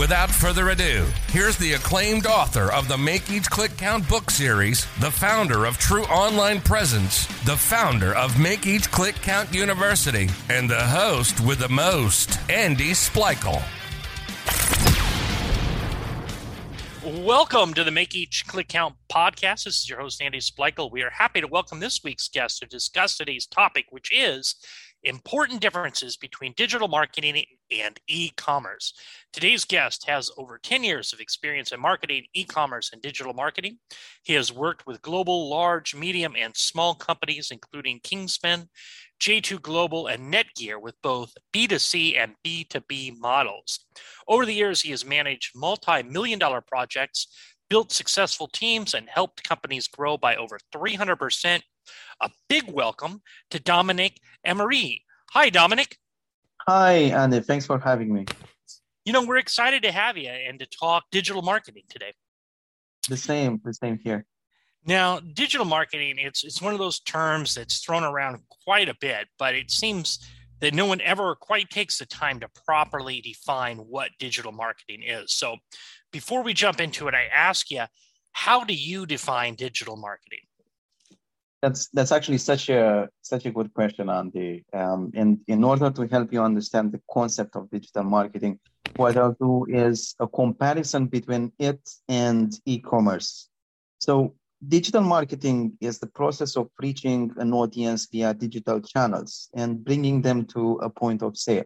Without further ado, here's the acclaimed author of the Make Each Click Count book series, the founder of True Online Presence, the founder of Make Each Click Count University, and the host with the most, Andy Splichal. Welcome to the Make Each Click Count podcast. This is your host, Andy Splichal. We are happy to welcome this week's guest to discuss today's topic, which is important differences between digital marketing and e commerce. Today's guest has over 10 years of experience in marketing, e commerce, and digital marketing. He has worked with global, large, medium, and small companies, including Kingspan, J2 Global, and Netgear, with both B2C and B2B models. Over the years, he has managed multi million dollar projects, built successful teams, and helped companies grow by over 300% a big welcome to Dominic Emery. Hi, Dominic. Hi, Andy. Thanks for having me. You know, we're excited to have you and to talk digital marketing today. The same, the same here. Now, digital marketing, it's it's one of those terms that's thrown around quite a bit, but it seems that no one ever quite takes the time to properly define what digital marketing is. So, before we jump into it, I ask you, how do you define digital marketing? That's that's actually such a such a good question, Andy. Um, and in order to help you understand the concept of digital marketing, what I'll do is a comparison between it and e-commerce. So digital marketing is the process of reaching an audience via digital channels and bringing them to a point of sale.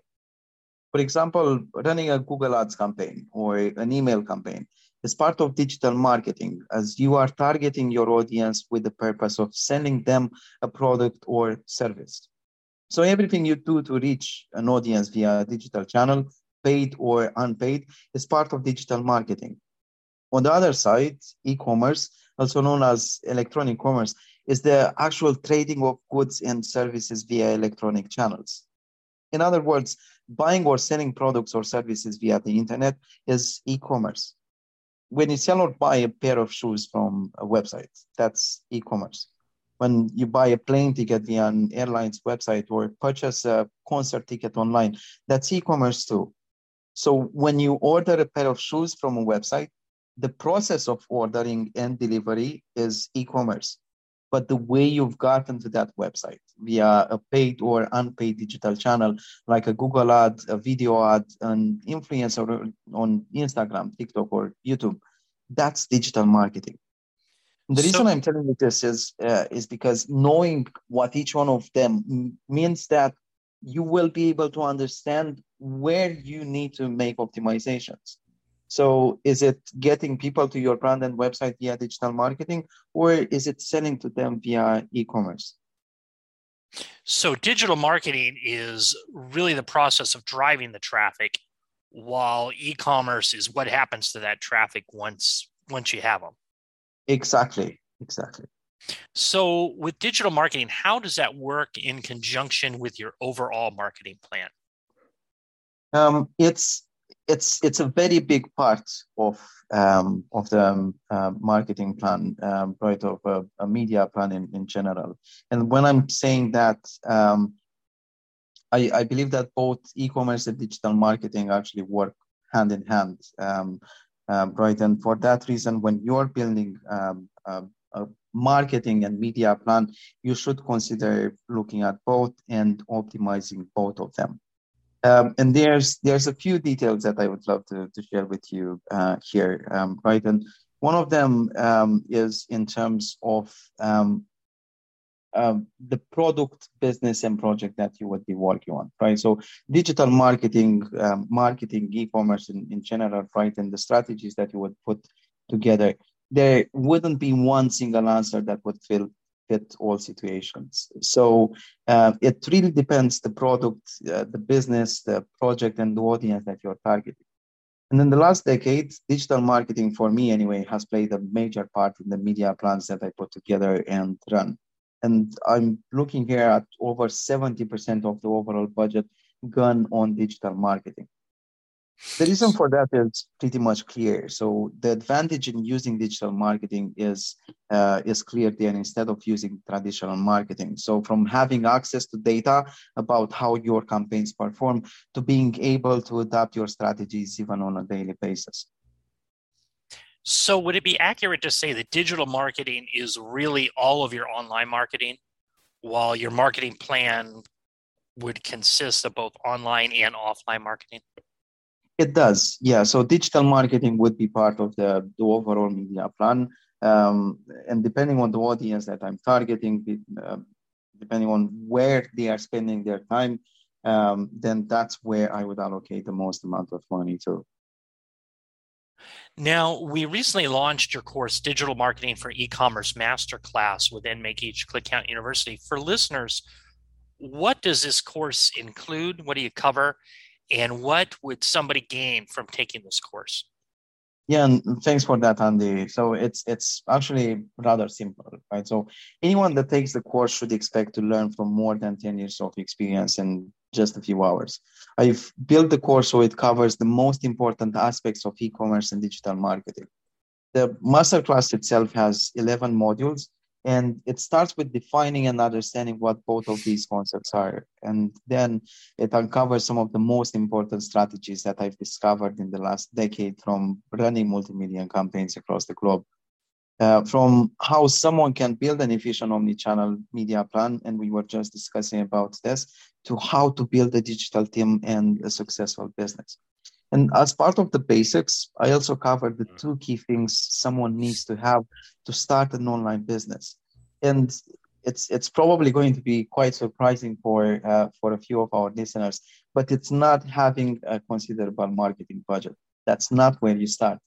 For example, running a Google Ads campaign or an email campaign is part of digital marketing as you are targeting your audience with the purpose of sending them a product or service. So everything you do to reach an audience via a digital channel, paid or unpaid, is part of digital marketing. On the other side, e-commerce, also known as electronic commerce, is the actual trading of goods and services via electronic channels. In other words, buying or selling products or services via the internet is e-commerce when you sell or buy a pair of shoes from a website, that's e-commerce. When you buy a plane ticket via an airline's website or purchase a concert ticket online, that's e-commerce too. So when you order a pair of shoes from a website, the process of ordering and delivery is e-commerce but the way you've gotten to that website via a paid or unpaid digital channel like a Google ad, a video ad, an influencer on Instagram, TikTok, or YouTube, that's digital marketing. The so, reason I'm telling you this is uh, is because knowing what each one of them means that you will be able to understand where you need to make optimizations. So is it getting people to your brand and website via digital marketing, or is it selling to them via e-commerce? So digital marketing is really the process of driving the traffic, while e-commerce is what happens to that traffic once once you have them. Exactly. Exactly. So with digital marketing, how does that work in conjunction with your overall marketing plan? Um, it's it's it's a very big part of um, of the um, uh, marketing plan, um, right? Of a, a, media plan in, in general. And when I'm saying that, um, I, I believe that both e-commerce and digital marketing actually work hand in hand, right? And for that reason, when you're building a marketing and media plan, you should consider looking at both and optimizing both of them. Um, and there's there's a few details that I would love to, to share with you uh, here, um, right? And one of them um, is in terms of um, um, the product, business, and project that you would be working on, right? So digital marketing, um, marketing, e-commerce in, in general, right? And the strategies that you would put together, there wouldn't be one single answer that would fill fit all situations. So uh, it really depends the product, uh, the business, the project, and the audience that you're targeting. And in the last decade, digital marketing for me anyway has played a major part in the media plans that I put together and run. And I'm looking here at over 70% of the overall budget gone on digital marketing. The reason for that is pretty much clear. So the advantage in using digital marketing is uh, is clear there instead of using traditional marketing. So from having access to data about how your campaigns perform to being able to adapt your strategies even on a daily basis. So would it be accurate to say that digital marketing is really all of your online marketing, while your marketing plan would consist of both online and offline marketing? It does, yeah. So digital marketing would be part of the, the overall media plan. Um, and depending on the audience that I'm targeting, uh, depending on where they are spending their time, um, then that's where I would allocate the most amount of money to. Now, we recently launched your course, Digital Marketing for E-commerce Masterclass within Make Each Click Count University. For listeners, what does this course include? What do you cover? And what would somebody gain from taking this course? Yeah, and thanks for that, Andy. So it's it's actually rather simple, right? So anyone that takes the course should expect to learn from more than 10 years of experience in just a few hours. I've built the course so it covers the most important aspects of e-commerce and digital marketing. The masterclass itself has 11 modules and it starts with defining and understanding what both of these concepts are. And then it uncovers some of the most important strategies that I've discovered in the last decade from running multimedia campaigns across the globe. Uh, from how someone can build an efficient omni-channel media plan, and we were just discussing about this, to how to build a digital team and a successful business. And as part of the basics, I also covered the two key things someone needs to have to start an online business. And it's it's probably going to be quite surprising for uh, for a few of our listeners, but it's not having a considerable marketing budget. That's not where you start.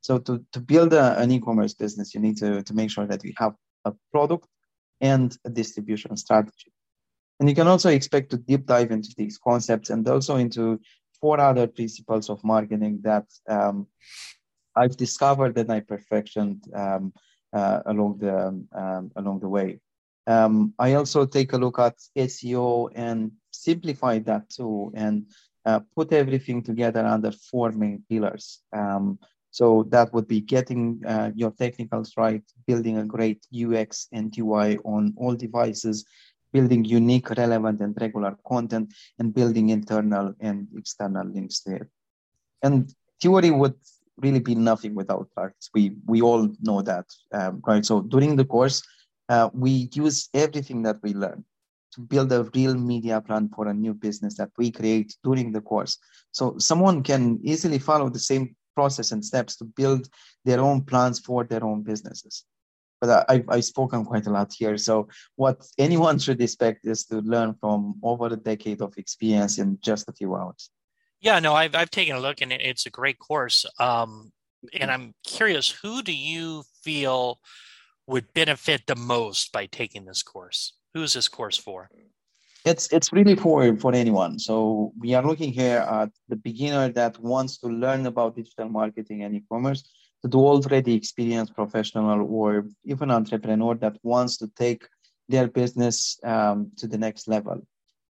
So to, to build a, an e-commerce business, you need to, to make sure that you have a product and a distribution strategy. And you can also expect to deep dive into these concepts and also into four other principles of marketing that um, I've discovered and I perfected um, uh, along the um, along the way. Um, I also take a look at SEO and simplify that too, and uh, put everything together under four main pillars. Um, so that would be getting uh, your technicals right, building a great UX and UI on all devices, building unique, relevant, and regular content, and building internal and external links to it. And theory would really be nothing without practice. We we all know that, um, right? So during the course, uh, we use everything that we learn to build a real media plan for a new business that we create during the course. So someone can easily follow the same process and steps to build their own plans for their own businesses. But I, I've spoken quite a lot here. So what anyone should expect is to learn from over a decade of experience in just a few hours. Yeah, no, I've I've taken a look and it's a great course. Um, and I'm curious, who do you feel would benefit the most by taking this course? Who is this course for? It's it's really for for anyone. So we are looking here at the beginner that wants to learn about digital marketing and e-commerce, to the already experienced professional or even entrepreneur that wants to take their business um, to the next level.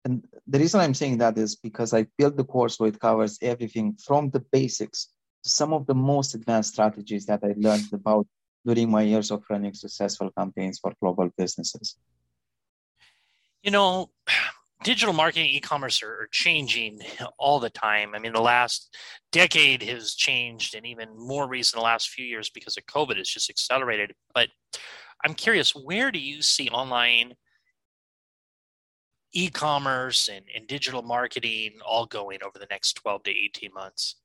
And the reason I'm saying that is because I built the course so it covers everything from the basics to some of the most advanced strategies that I learned about during my years of running successful campaigns for global businesses. You know, digital marketing e-commerce are changing all the time i mean the last decade has changed and even more recent the last few years because of covid it's just accelerated but i'm curious where do you see online e-commerce and, and digital marketing all going over the next 12 to 18 months?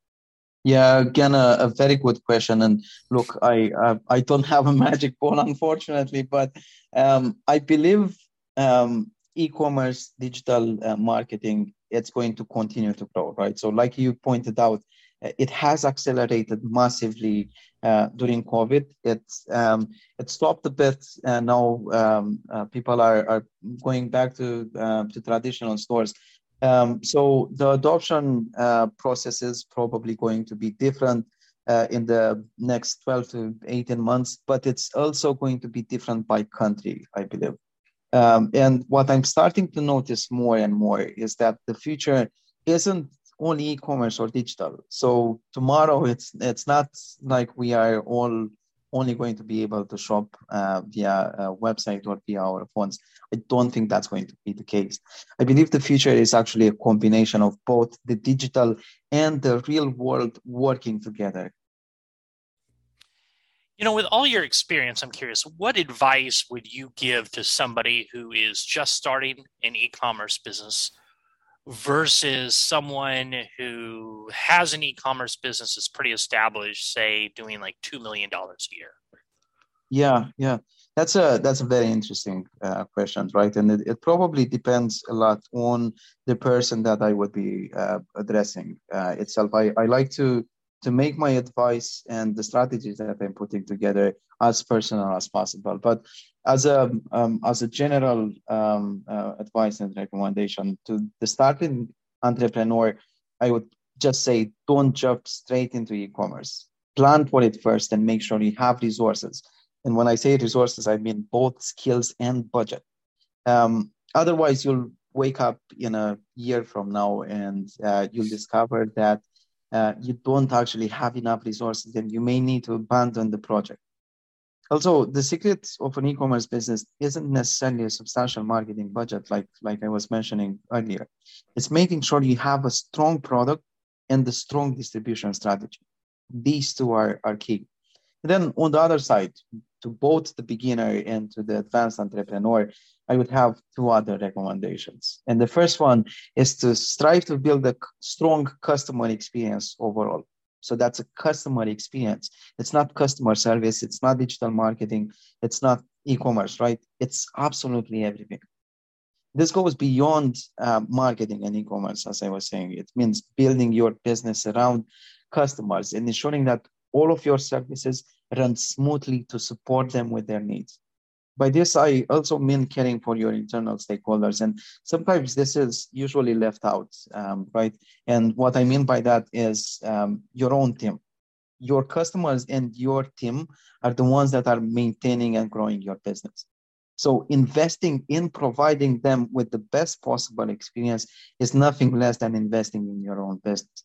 Yeah, again, a, a very good question. And look, I, I, I don't have a magic ball, unfortunately, but um, I believe um, e-commerce, digital uh, marketing, it's going to continue to grow, right? So, like you pointed out, it has accelerated massively uh, during COVID. It um, it stopped a bit. now um, uh, people are, are going back to uh, to traditional stores, Um, so the adoption uh, process is probably going to be different uh, in the next 12 to 18 months, but it's also going to be different by country, I believe. Um, and what I'm starting to notice more and more is that the future isn't only e-commerce or digital. So tomorrow, it's it's not like we are all only going to be able to shop uh, via a website or via our phones. I don't think that's going to be the case. I believe the future is actually a combination of both the digital and the real world working together. You know, with all your experience, I'm curious, what advice would you give to somebody who is just starting an e commerce business versus someone who has an e commerce business that's pretty established, say, doing like $2 million a year? Yeah, yeah. That's a that's a very interesting uh, question, right? And it, it, probably depends a lot on the person that I would be uh, addressing uh, itself. I, I like to to make my advice and the strategies that I'm putting together as personal as possible. But as a um, as a general um, uh, advice and recommendation to the starting entrepreneur, I would just say don't jump straight into e-commerce. Plan for it first and make sure you have resources. And when I say resources, I mean both skills and budget. Um, otherwise, you'll wake up in a year from now and uh, you'll discover that uh, you don't actually have enough resources and you may need to abandon the project. Also, the secret of an e-commerce business isn't necessarily a substantial marketing budget, like, like I was mentioning earlier. It's making sure you have a strong product and a strong distribution strategy. These two are, are key. Then on the other side, to both the beginner and to the advanced entrepreneur, I would have two other recommendations. And the first one is to strive to build a strong customer experience overall. So that's a customer experience. It's not customer service, it's not digital marketing, it's not e commerce, right? It's absolutely everything. This goes beyond uh, marketing and e commerce, as I was saying. It means building your business around customers and ensuring that all of your services run smoothly to support them with their needs. By this, I also mean caring for your internal stakeholders. And sometimes this is usually left out, um, right? And what I mean by that is um, your own team. Your customers and your team are the ones that are maintaining and growing your business. So investing in providing them with the best possible experience is nothing less than investing in your own business.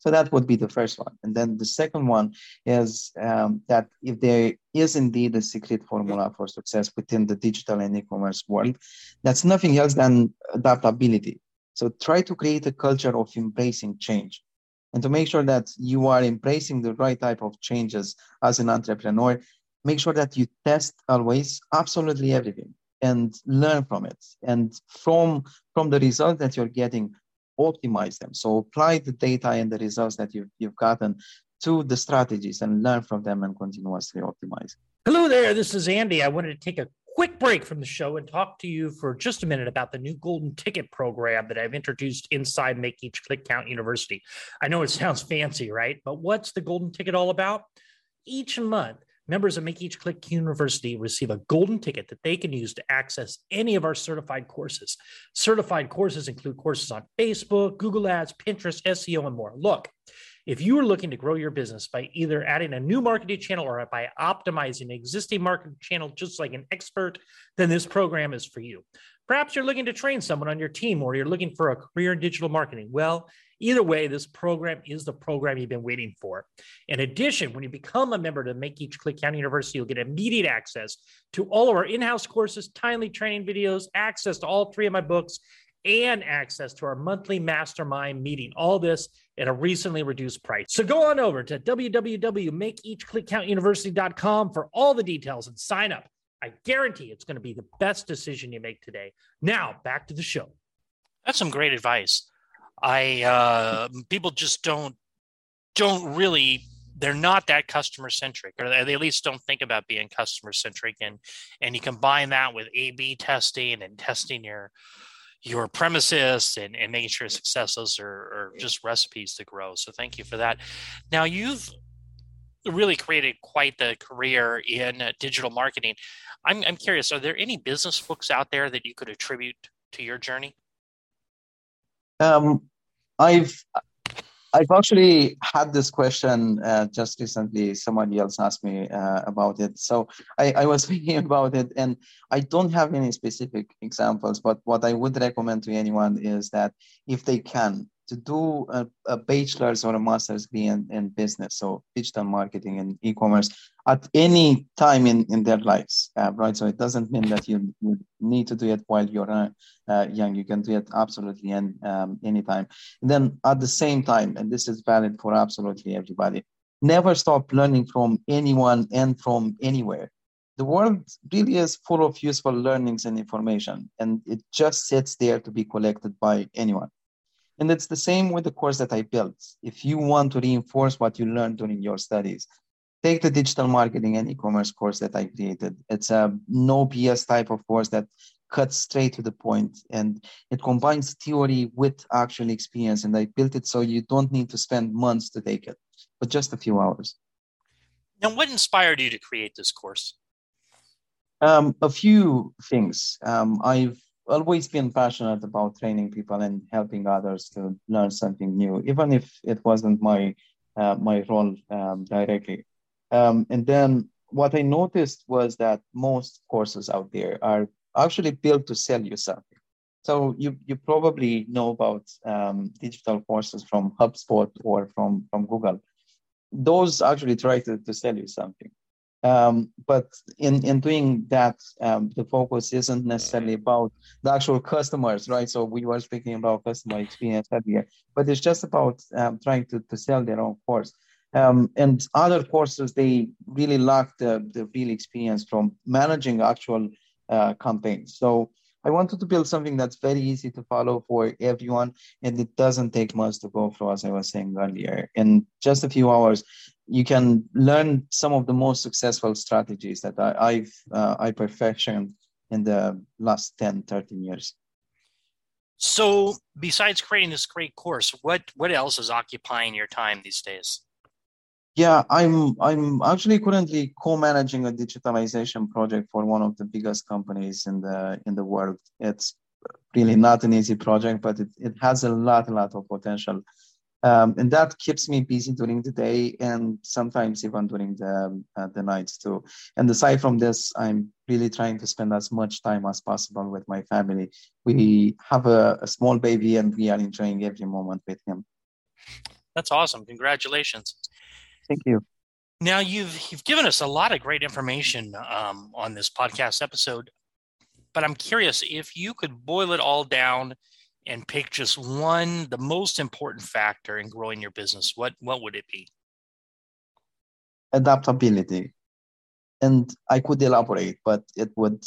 So that would be the first one. And then the second one is um, that if there is indeed a secret formula for success within the digital and e-commerce world, that's nothing else than adaptability. So try to create a culture of embracing change. And to make sure that you are embracing the right type of changes as an entrepreneur, make sure that you test always absolutely everything and learn from it. And from, from the result that you're getting, optimize them. So apply the data and the results that you've, you've gotten to the strategies and learn from them and continuously optimize. Hello there, this is Andy. I wanted to take a quick break from the show and talk to you for just a minute about the new golden ticket program that I've introduced inside Make Each Click Count University. I know it sounds fancy, right? But what's the golden ticket all about? Each month, Members of Make Each Click University receive a golden ticket that they can use to access any of our certified courses. Certified courses include courses on Facebook, Google Ads, Pinterest, SEO, and more. Look, if you are looking to grow your business by either adding a new marketing channel or by optimizing an existing marketing channel just like an expert, then this program is for you. Perhaps you're looking to train someone on your team or you're looking for a career in digital marketing. Well, Either way, this program is the program you've been waiting for. In addition, when you become a member to Make Each Click Count University, you'll get immediate access to all of our in house courses, timely training videos, access to all three of my books, and access to our monthly mastermind meeting. All this at a recently reduced price. So go on over to www.makeeachclickcountuniversity.com for all the details and sign up. I guarantee it's going to be the best decision you make today. Now, back to the show. That's some great advice. I uh, people just don't don't really they're not that customer centric or they at least don't think about being customer centric and and you combine that with a b testing and testing your your premises and, and making sure success those are, are just recipes to grow. So thank you for that. Now you've really created quite the career in uh, digital marketing. I'm, I'm curious are there any business books out there that you could attribute to your journey? Um, I've I've actually had this question uh, just recently. Somebody else asked me uh, about it. So I, I, was thinking about it, and I don't have any specific examples, but what I would recommend to anyone is that if they can, to do a, a bachelor's or a master's degree in, in business, so digital marketing and e-commerce at any time in, in their lives, uh, right? So it doesn't mean that you, need to do it while you're uh, uh, young. You can do it absolutely and um, anytime. And then at the same time, and this is valid for absolutely everybody, never stop learning from anyone and from anywhere. The world really is full of useful learnings and information, and it just sits there to be collected by anyone. And it's the same with the course that I built. If you want to reinforce what you learned during your studies, take the digital marketing and e-commerce course that I created. It's a no BS type of course that cuts straight to the point and it combines theory with actual experience. And I built it so you don't need to spend months to take it, but just a few hours. Now, what inspired you to create this course? Um, a few things. Um, I've always been passionate about training people and helping others to learn something new, even if it wasn't my uh, my role um, directly. Um, and then what I noticed was that most courses out there are actually built to sell you something. So you you probably know about um, digital courses from HubSpot or from from Google. Those actually try to, to sell you something. Um, but in, in doing that, um, the focus isn't necessarily about the actual customers, right? So we were speaking about customer experience earlier, but it's just about um, trying to, to sell their own course. Um, and other courses, they really lack the, the real experience from managing actual uh, campaigns. So I wanted to build something that's very easy to follow for everyone, and it doesn't take much to go through, as I was saying earlier. In just a few hours, you can learn some of the most successful strategies that I, have uh, I perfected in the last 10, 13 years. So, besides creating this great course, what what else is occupying your time these days? Yeah, I'm I'm actually currently co-managing a digitalization project for one of the biggest companies in the in the world. It's really not an easy project, but it, it has a lot, a lot of potential. Um, and that keeps me busy during the day and sometimes even during the uh, the nights too. And aside from this, I'm really trying to spend as much time as possible with my family. We have a, a small baby, and we are enjoying every moment with him. That's awesome! Congratulations. Thank you. Now you've you've given us a lot of great information um, on this podcast episode, but I'm curious if you could boil it all down and pick just one, the most important factor in growing your business, what what would it be? Adaptability. And I could elaborate, but it would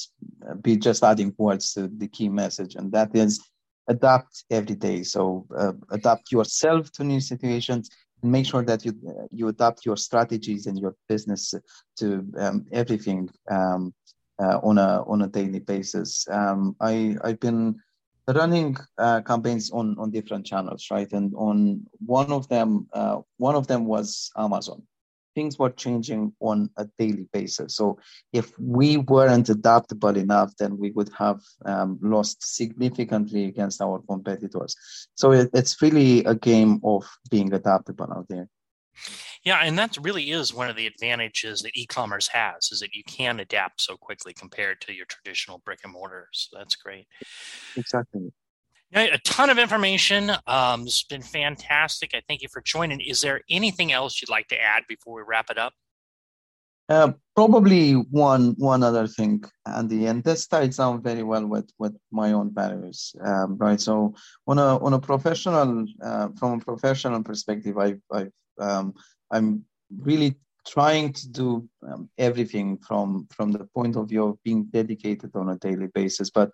be just adding words to the key message, and that is adapt every day. So uh, adapt yourself to new situations and make sure that you you adapt your strategies and your business to um, everything um, uh, on a on a daily basis. Um, I I've been running uh, campaigns on on different channels, right? And on one of them, uh, one of them was Amazon. Things were changing on a daily basis. So if we weren't adaptable enough, then we would have um, lost significantly against our competitors. So it, it's really a game of being adaptable out there. Yeah, and that really is one of the advantages that e-commerce has is that you can adapt so quickly compared to your traditional brick and mortar. So that's great. Exactly. a ton of information. Um, it's been fantastic. I thank you for joining. Is there anything else you'd like to add before we wrap it up? Uh, probably one one other thing, Andy, and this ties down very well with with my own values, um, right? So on a on a professional uh, from a professional perspective, I I um, I'm really trying to do um, everything from from the point of view of being dedicated on a daily basis. But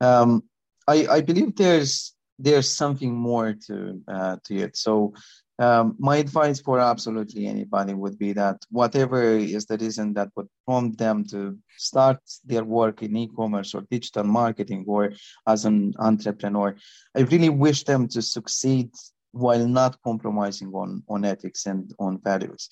um, I, I believe there's there's something more to uh, to it. So um, my advice for absolutely anybody would be that whatever is the reason that would prompt them to start their work in e-commerce or digital marketing or as an entrepreneur, I really wish them to succeed while not compromising on, on ethics and on values.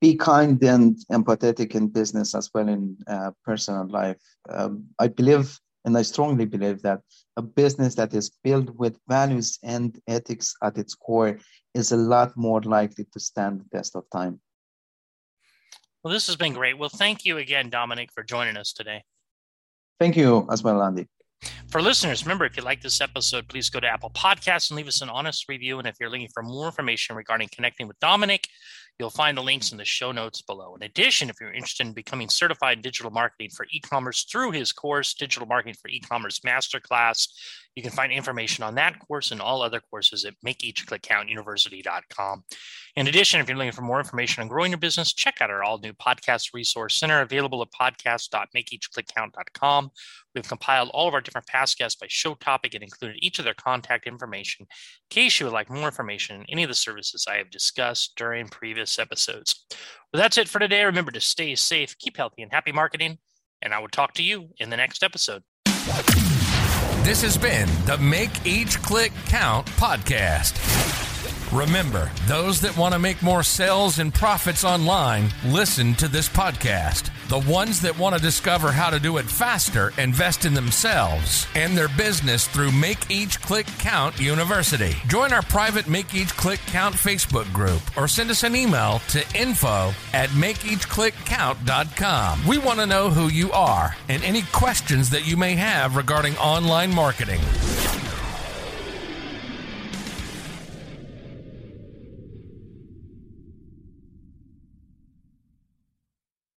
Be kind and empathetic in business as well in uh, personal life. Um, I believe And I strongly believe that a business that is built with values and ethics at its core is a lot more likely to stand the test of time. Well, this has been great. Well, thank you again, Dominic, for joining us today. Thank you as well, Andy. For listeners, remember if you like this episode, please go to Apple Podcasts and leave us an honest review. And if you're looking for more information regarding connecting with Dominic, you'll find the links in the show notes below. In addition, if you're interested in becoming certified in digital marketing for e commerce through his course, Digital Marketing for E Commerce Masterclass, you can find information on that course and all other courses at makeeachclickcountuniversity.com. In addition, if you're looking for more information on growing your business, check out our all new podcast resource center available at podcast.makeeachclickcount.com. We've compiled all of our different past guests by show topic and included each of their contact information in case you would like more information on any of the services I have discussed during previous episodes. Well, that's it for today. Remember to stay safe, keep healthy, and happy marketing. And I will talk to you in the next episode. This has been the Make Each Click Count podcast. Remember, those that want to make more sales and profits online, listen to this podcast. The ones that want to discover how to do it faster invest in themselves and their business through Make Each Click Count University. Join our private Make Each Click Count Facebook group or send us an email to info at makeeachclickcount.com. We want to know who you are and any questions that you may have regarding online marketing.